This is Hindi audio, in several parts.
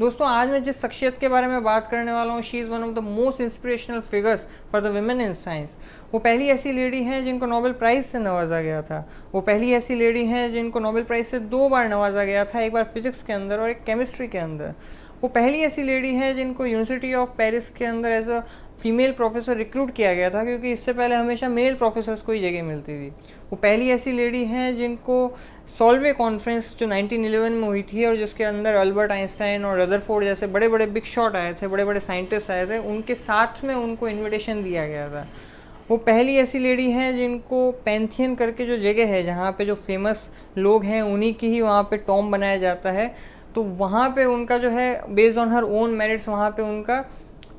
दोस्तों, आज मैं जिस शख्सियत के बारे में बात करने वाला हूँ she is one of the most inspirational figures for the women in science वो पहली ऐसी लेडी हैं जिनको नोबेल प्राइज़ से नवाजा गया था। वो पहली ऐसी लेडी हैं जिनको नोबेल प्राइज़ से दो बार नवाजा गया था, एक बार फिजिक्स के अंदर और एक केमिस्ट्री के अंदर। वो पहली ऐसी लेडी है जिनको यूनिवर्सिटी ऑफ़ पेरिस के अंदर as a female professor recruit किया गया था क्योंकि इससे पहले हमेशा मेल प्रोफेसर्स को ही जगह मिलती थी। वो पहली ऐसी लेडी हैं जिनको सॉल्वे कॉन्फ्रेंस जो 1911 में हुई थी और जिसके अंदर अल्बर्ट आइंस्टाइन और रदरफोर्ड जैसे बड़े बड़े बिग शॉट आए थे बड़े बड़े साइंटिस्ट आए थे, उनके साथ में उनको इन्विटेशन दिया गया था। वो पहली ऐसी लेडी हैं जिनको पैंथियन करके जो जगह है, जहाँ पे जो फ़ेमस लोग हैं, उन्हीं की ही वहाँ पे टॉम बनाया जाता है। तो वहाँ पे उनका जो है based on her own merits वहाँ पे उनका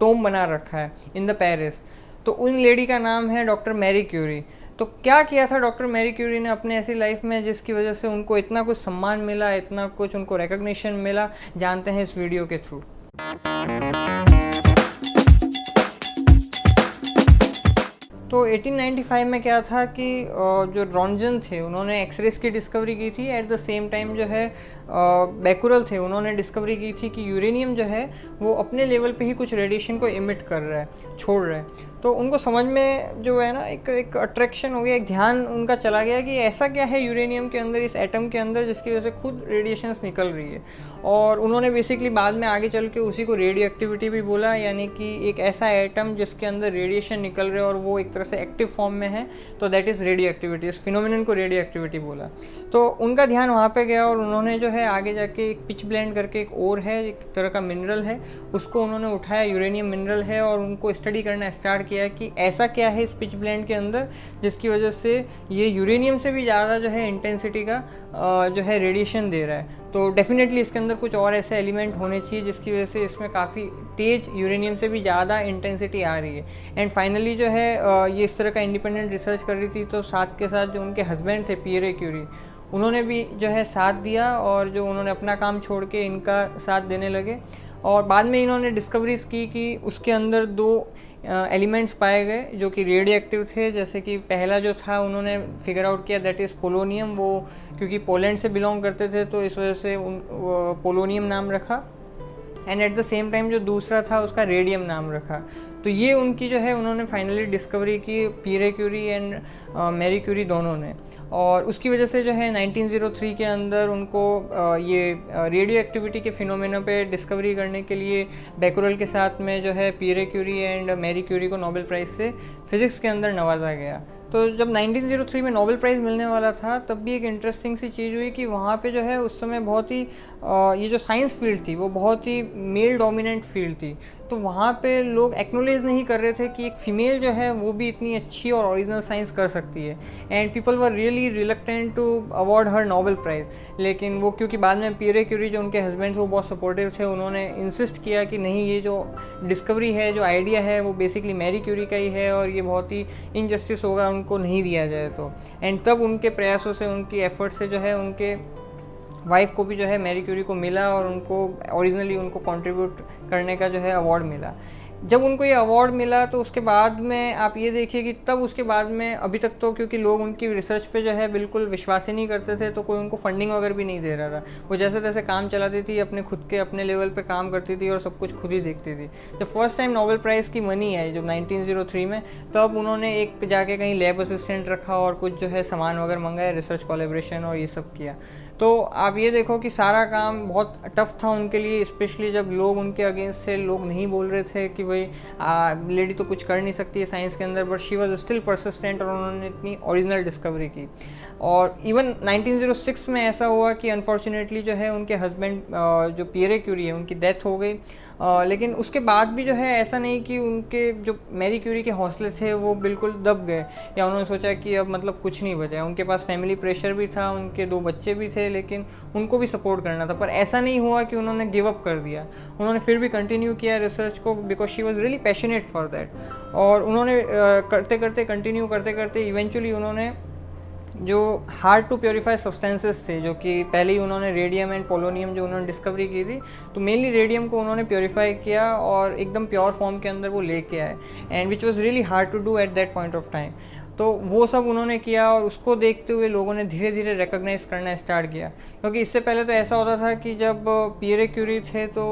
टोम बना रखा है इन द पेरिस। तो उन लेडी का नाम है डॉक्टर मैरी क्यूरी। तो क्या किया था डॉक्टर मैरी क्यूरी ने अपने ऐसी लाइफ में जिसकी वजह से उनको इतना कुछ सम्मान मिला, इतना कुछ उनको रिकग्निशन मिला, जानते हैं इस वीडियो के थ्रू? तो 1895 में क्या था कि जो रॉन्जन थे, उन्होंने एक्सरेस की डिस्कवरी की थी। एट द सेम टाइम जो है बैकुरल थे, उन्होंने डिस्कवरी की थी कि यूरेनियम जो है, वो अपने लेवल पे ही कुछ रेडिएशन को इमिट कर रहा है, छोड़ रहा है। तो उनको समझ में जो है ना, एक एक अट्रैक्शन हो गया, एक ध्यान उनका चला गया कि ऐसा क्या है यूरेनियम के अंदर, इस एटम के अंदर, जिसकी वजह से खुद रेडिएशंस निकल रही है। और उन्होंने बेसिकली बाद में आगे चल के उसी को रेडियो एक्टिविटी भी बोला, यानी कि एक ऐसा एटम जिसके अंदर रेडिएशन निकल रहे और वो एक तरह से एक्टिव फॉर्म में है तो दैट इज़ रेडियो एक्टिविटी इस फिनोमिन को रेडियो एक्टिविटी बोला। तो उनका ध्यान वहाँ पे गया और उन्होंने जो है आगे जाके एक पिच ब्लेंड करके एक और है, एक तरह का मिनरल है, उसको उन्होंने उठाया यूरेनियम मिनरल है और उनको स्टडी करना स्टार्ट किया कि ऐसा क्या है इस पिच ब्लेंड के अंदर, जिसकी वजह से ये यूरेनियम से भी ज़्यादा जो है इंटेंसिटी का जो है रेडिएशन दे रहा है। तो डेफिनेटली इसके अंदर कुछ और ऐसे एलिमेंट होने चाहिए जिसकी वजह से इसमें काफ़ी तेज यूरेनियम से भी ज़्यादा इंटेंसिटी आ रही है। एंड फाइनली जो है ये इस तरह का इंडिपेंडेंट रिसर्च कर रही थी तो साथ के साथ जो उनके हस्बैंड थे पियरे क्यूरी उन्होंने भी जो है साथ दिया और जो उन्होंने अपना काम छोड़ के इनका साथ देने लगे। और बाद में इन्होंने डिस्कवरीज की कि उसके अंदर दो एलिमेंट्स पाए गए जो कि रेडियो एक्टिव थे। जैसे कि पहला जो था, उन्होंने फिगर आउट किया दैट इज़ पोलोनियम वो क्योंकि पोलैंड से बिलोंग करते थे तो इस वजह से उन पोलोनियम नाम रखा। And at the same time जो दूसरा था, उसका रेडियम नाम रखा। तो ये उनकी जो है, उन्होंने फाइनली डिस्कवरी की Pierre Curie and Marie Curie दोनों ने। और उसकी वजह से जो है 1903 के अंदर उनको ये रेडियो एक्टिविटी के फिनोमेना पे डिस्कवरी करने के लिए बैकुरल के साथ में जो है Pierre Curie and Marie Curie को नोबेल प्राइज़ से फिज़िक्स के अंदर नवाजा गया। तो जब 1903 में नोबेल प्राइज़ मिलने वाला था, तब भी एक इंटरेस्टिंग सी चीज़ हुई कि वहाँ पे जो है, उस समय बहुत ही ये जो साइंस फ़ील्ड थी, वो बहुत ही मेल डोमिनेंट फ़ील्ड थी। तो वहाँ पे लोग एक्नोलेज नहीं कर रहे थे कि एक फ़ीमेल जो है, वो भी इतनी अच्छी और ओरिजिनल साइंस कर सकती है। And people were really reluctant to award her Nobel prize लेकिन वो क्योंकि बाद में पीरे क्यूरी जो उनके हस्बैंड थे वो बहुत सपोर्टिव थे, उन्होंने इंसिस्ट किया कि नहीं, ये जो डिस्कवरी है, जो आइडिया है, वो बेसिकली मैरी क्यूरी का ही है और ये बहुत ही इनजस्टिस होगा, उनको नहीं दिया जाए तो। एंड तब उनके प्रयासों से, उनकी एफर्ट से जो है, उनके वाइफ को भी जो है मैरी क्यूरी को मिला और उनको ओरिजिनली उनको कंट्रीब्यूट करने का जो है अवार्ड मिला। जब उनको ये अवार्ड मिला तो उसके बाद में आप ये देखिए कि तब उसके बाद में अभी तक तो क्योंकि लोग उनकी रिसर्च पे जो है बिल्कुल विश्वास ही नहीं करते थे तो कोई उनको फंडिंग वगैरह भी नहीं दे रहा था। वो जैसे तैसे काम चलाती थी, अपने खुद के, अपने लेवल पे काम करती थी और सब कुछ खुद ही देखती थी। जब फ़र्स्ट टाइम नोबेल प्राइज़ की मनी आई, जब नाइनटीन में, तब उन्होंने एक जाके कहीं लेब असिस्टेंट रखा और कुछ जो है सामान वगैरह मंगाया रिसर्च कॉलेब्रेशन और ये सब किया। तो आप ये देखो कि सारा काम बहुत टफ था उनके लिए स्पेशली जब लोग उनके अगेंस्ट से लोग नहीं बोल रहे थे कि भाई लेडी तो कुछ कर नहीं सकती है साइंस के अंदर but she was still persistent और उन्होंने इतनी ओरिजिनल डिस्कवरी की। और इवन 1906 में ऐसा हुआ कि अनफॉर्चुनेटली जो है उनके हस्बैंड जो पियरे क्यूरी है, उनकी डेथ हो गई। लेकिन उसके बाद भी जो है, ऐसा नहीं कि उनके जो मैरी क्यूरी के हौसले थे, वो बिल्कुल दब गए। या उन्होंने सोचा कि अब मतलब कुछ नहीं बचा उनके पास फैमिली प्रेशर भी था, उनके दो बच्चे भी थे, लेकिन उनको भी सपोर्ट करना था। पर ऐसा नहीं हुआ कि उन्होंने गिव अप कर दिया। उन्होंने फिर भी कंटिन्यू किया रिसर्च को because she was really passionate for that और उन्होंने करते करते कंटिन्यू करते करते इवेंचुअली उन्होंने जो हार्ड टू प्योरीफाई सब्सटेंसेस थे, जो कि पहले ही उन्होंने रेडियम एंड पोलोनियम जो उन्होंने डिस्कवरी की थी तो मेनली रेडियम को उन्होंने प्योरीफाई किया और एकदम प्योर फॉर्म के अंदर वो लेके आए and which was really hard to do at that point of time तो वो सब उन्होंने किया और उसको देखते हुए लोगों ने धीरे धीरे रिकोगनाइज करना स्टार्ट किया। क्योंकि इससे पहले तो ऐसा होता था कि जब पियरे क्यूरी थे तो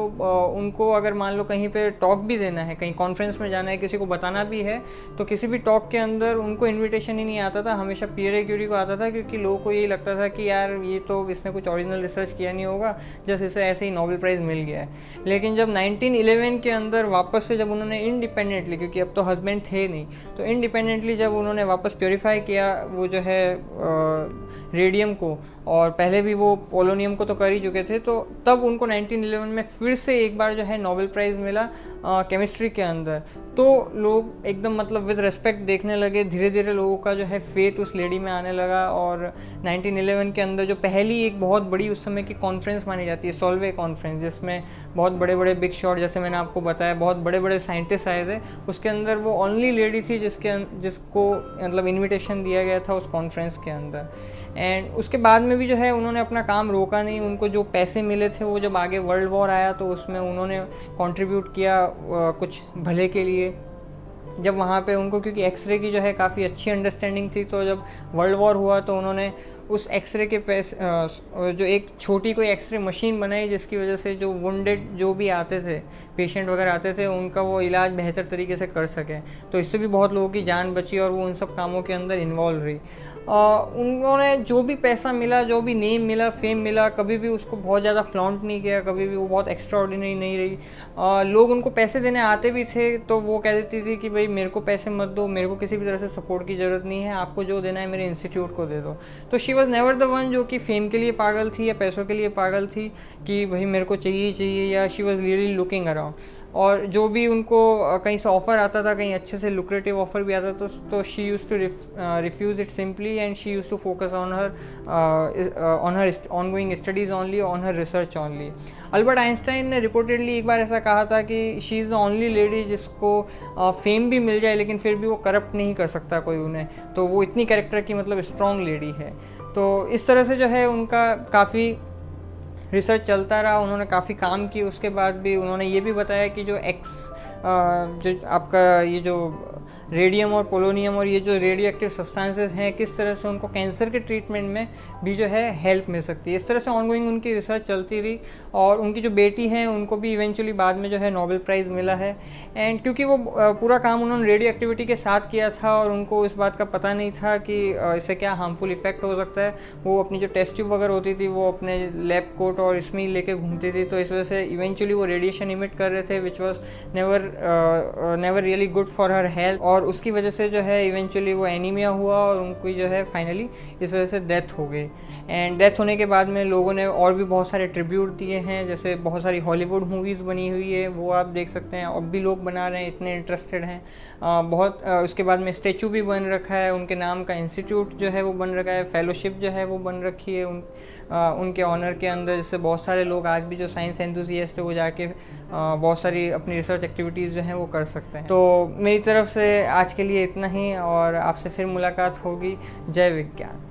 उनको अगर मान लो कहीं पे टॉक भी देना है, कहीं कॉन्फ्रेंस में जाना है, किसी को बताना भी है तो किसी भी टॉक के अंदर उनको इनविटेशन ही नहीं आता था। हमेशा पियरे क्यूरी को आता था क्योंकि लोगों को यही लगता था कि यार ये तो इसने कुछ ओरिजिनल रिसर्च किया नहीं होगा, जस्ट इसे ऐसे ही नोबल प्राइज़ मिल गया है। लेकिन जब 1911 के अंदर वापस से जब उन्होंने इंडिपेंडेंटली क्योंकि अब तो हस्बैंड थे नहीं तो इंडिपेंडेंटली जब उन्होंने वापस प्योरीफाई किया वो जो है रेडियम को। और पहले भी वो पोलोनियम को तो कर ही चुके थे तो तब उनको 1911 में फिर से एक बार जो है नोबेल प्राइज़ मिला। केमिस्ट्री के अंदर। तो लोग एकदम मतलब विद रिस्पेक्ट देखने लगे। धीरे धीरे लोगों का जो है फेथ उस लेडी में आने लगा और 1911 के अंदर जो पहली एक बहुत बड़ी उस समय की कॉन्फ्रेंस मानी जाती है सोलवे कॉन्फ्रेंस जिसमें बहुत बड़े बड़े बिग शॉट जैसे मैंने आपको बताया, बहुत बड़े बड़े साइंटिस्ट आए थे। उसके अंदर वो ओनली लेडी थी जिसके जिसको मतलब इन्विटेशन दिया गया था उस कॉन्फ्रेंस के अंदर। एंड उसके बाद में भी जो है, उन्होंने अपना काम रोका नहीं। उनको जो पैसे मिले थे, वो जब आगे वर्ल्ड वॉर आया तो उसमें उन्होंने कंट्रीब्यूट किया कुछ भले के लिए। जब वहाँ पे उनको, क्योंकि एक्सरे की जो है, काफ़ी अच्छी अंडरस्टैंडिंग थी तो जब वर्ल्ड वॉर हुआ तो उन्होंने उस एक्सरे के पैसे जो एक छोटी कोई एक्सरे मशीन बनाई जिसकी वजह से जो वुंडेड जो भी आते थे पेशेंट वगैरह आते थे उनका वो इलाज बेहतर तरीके से कर सकें। तो इससे भी बहुत लोगों की जान बची और वो उन सब कामों के अंदर इन्वॉल्व रही। उन्होंने जो भी पैसा मिला जो भी नेम मिला फेम मिला कभी भी उसको बहुत ज़्यादा फ्लॉन्ट नहीं किया कभी भी वो बहुत एक्स्ट्रा ऑर्डिनरी नहीं रही। आ, लोग उनको पैसे देने आते भी थे तो वो कह देती थी कि भाई मेरे को पैसे मत दो मेरे को किसी भी तरह से सपोर्ट की ज़रूरत नहीं है आपको जो देना है मेरे इंस्टीट्यूट को दे दो। तो she was never the one जो कि फेम के लिए पागल थी या पैसों के लिए पागल थी कि भाई मेरे को चाहिए चाहिए या she was really looking around और जो भी उनको कहीं से ऑफ़र आता था, कहीं अच्छे से लुक्रेटिव ऑफ़र भी आता था तो she used to refuse it simply and she used to focus on her on her ongoing studies only on her research only Albert Einstein ने रिपोर्टेडली एक बार ऐसा कहा था कि she is the only lady जिसको फेम भी मिल जाए, लेकिन फिर भी वो करप्ट नहीं कर सकता कोई उन्हें। तो वो इतनी कैरेक्टर की मतलब स्ट्रॉन्ग लेडी है। तो इस तरह से जो है उनका काफ़ी रिसर्च चलता रहा, उन्होंने काफ़ी काम की उसके बाद भी उन्होंने ये भी बताया कि जो एक्स जो आपका ये जो रेडियम और पोलोनियम और ये जो रेडियो एक्टिव सब्सटेंसेज हैं, किस तरह से उनको कैंसर के ट्रीटमेंट में भी जो है हेल्प मिल सकती है? इस तरह से ऑनगोइंग उनकी रिसर्च चलती रही और उनकी जो बेटी हैं, उनको भी इवेंचुअली बाद में जो है नोबेल प्राइज़ मिला है। एंड क्योंकि वो पूरा काम उन्होंने रेडियो एक्टिविटी के साथ किया था और उनको इस बात का पता नहीं था कि इससे क्या हार्मफुल इफ़ेक्ट हो सकता है। वो अपनी जो टेस्ट ट्यूब वगैरह होती थी, वो अपने लैब कोट और इसमें लेके घूमती थी। तो इस वजह से इवेंचुअली वो रेडिएशन इमिट कर रहे थे which was never never really good for her health और उसकी वजह से जो है इवेंचुअली वो एनीमिया हुआ और उनकी जो है फाइनली इस वजह से डेथ हो गई। एंड डेथ होने के बाद में लोगों ने और भी बहुत सारे ट्रिब्यूट दिए हैं, जैसे बहुत सारी हॉलीवुड मूवीज़ बनी हुई है, वो आप देख सकते हैं। अब भी लोग बना रहे हैं, इतने इंटरेस्टेड हैं। बहुत उसके बाद में स्टेचू भी बन रखा है, उनके नाम का इंस्टीट्यूट जो है वो बन रखा है फेलोशिप जो है वो बन रखी है उन उनके ऑनर के अंदर, जिससे बहुत सारे लोग आज भी जो साइंस एंथुजियस्ट है, वो जाके बहुत सारी अपनी रिसर्च एक्टिविटीज़ जो हैं वो कर सकते हैं। तो मेरी तरफ़ से आज के लिए इतना ही और आपसे फिर मुलाकात होगी। जय विज्ञान।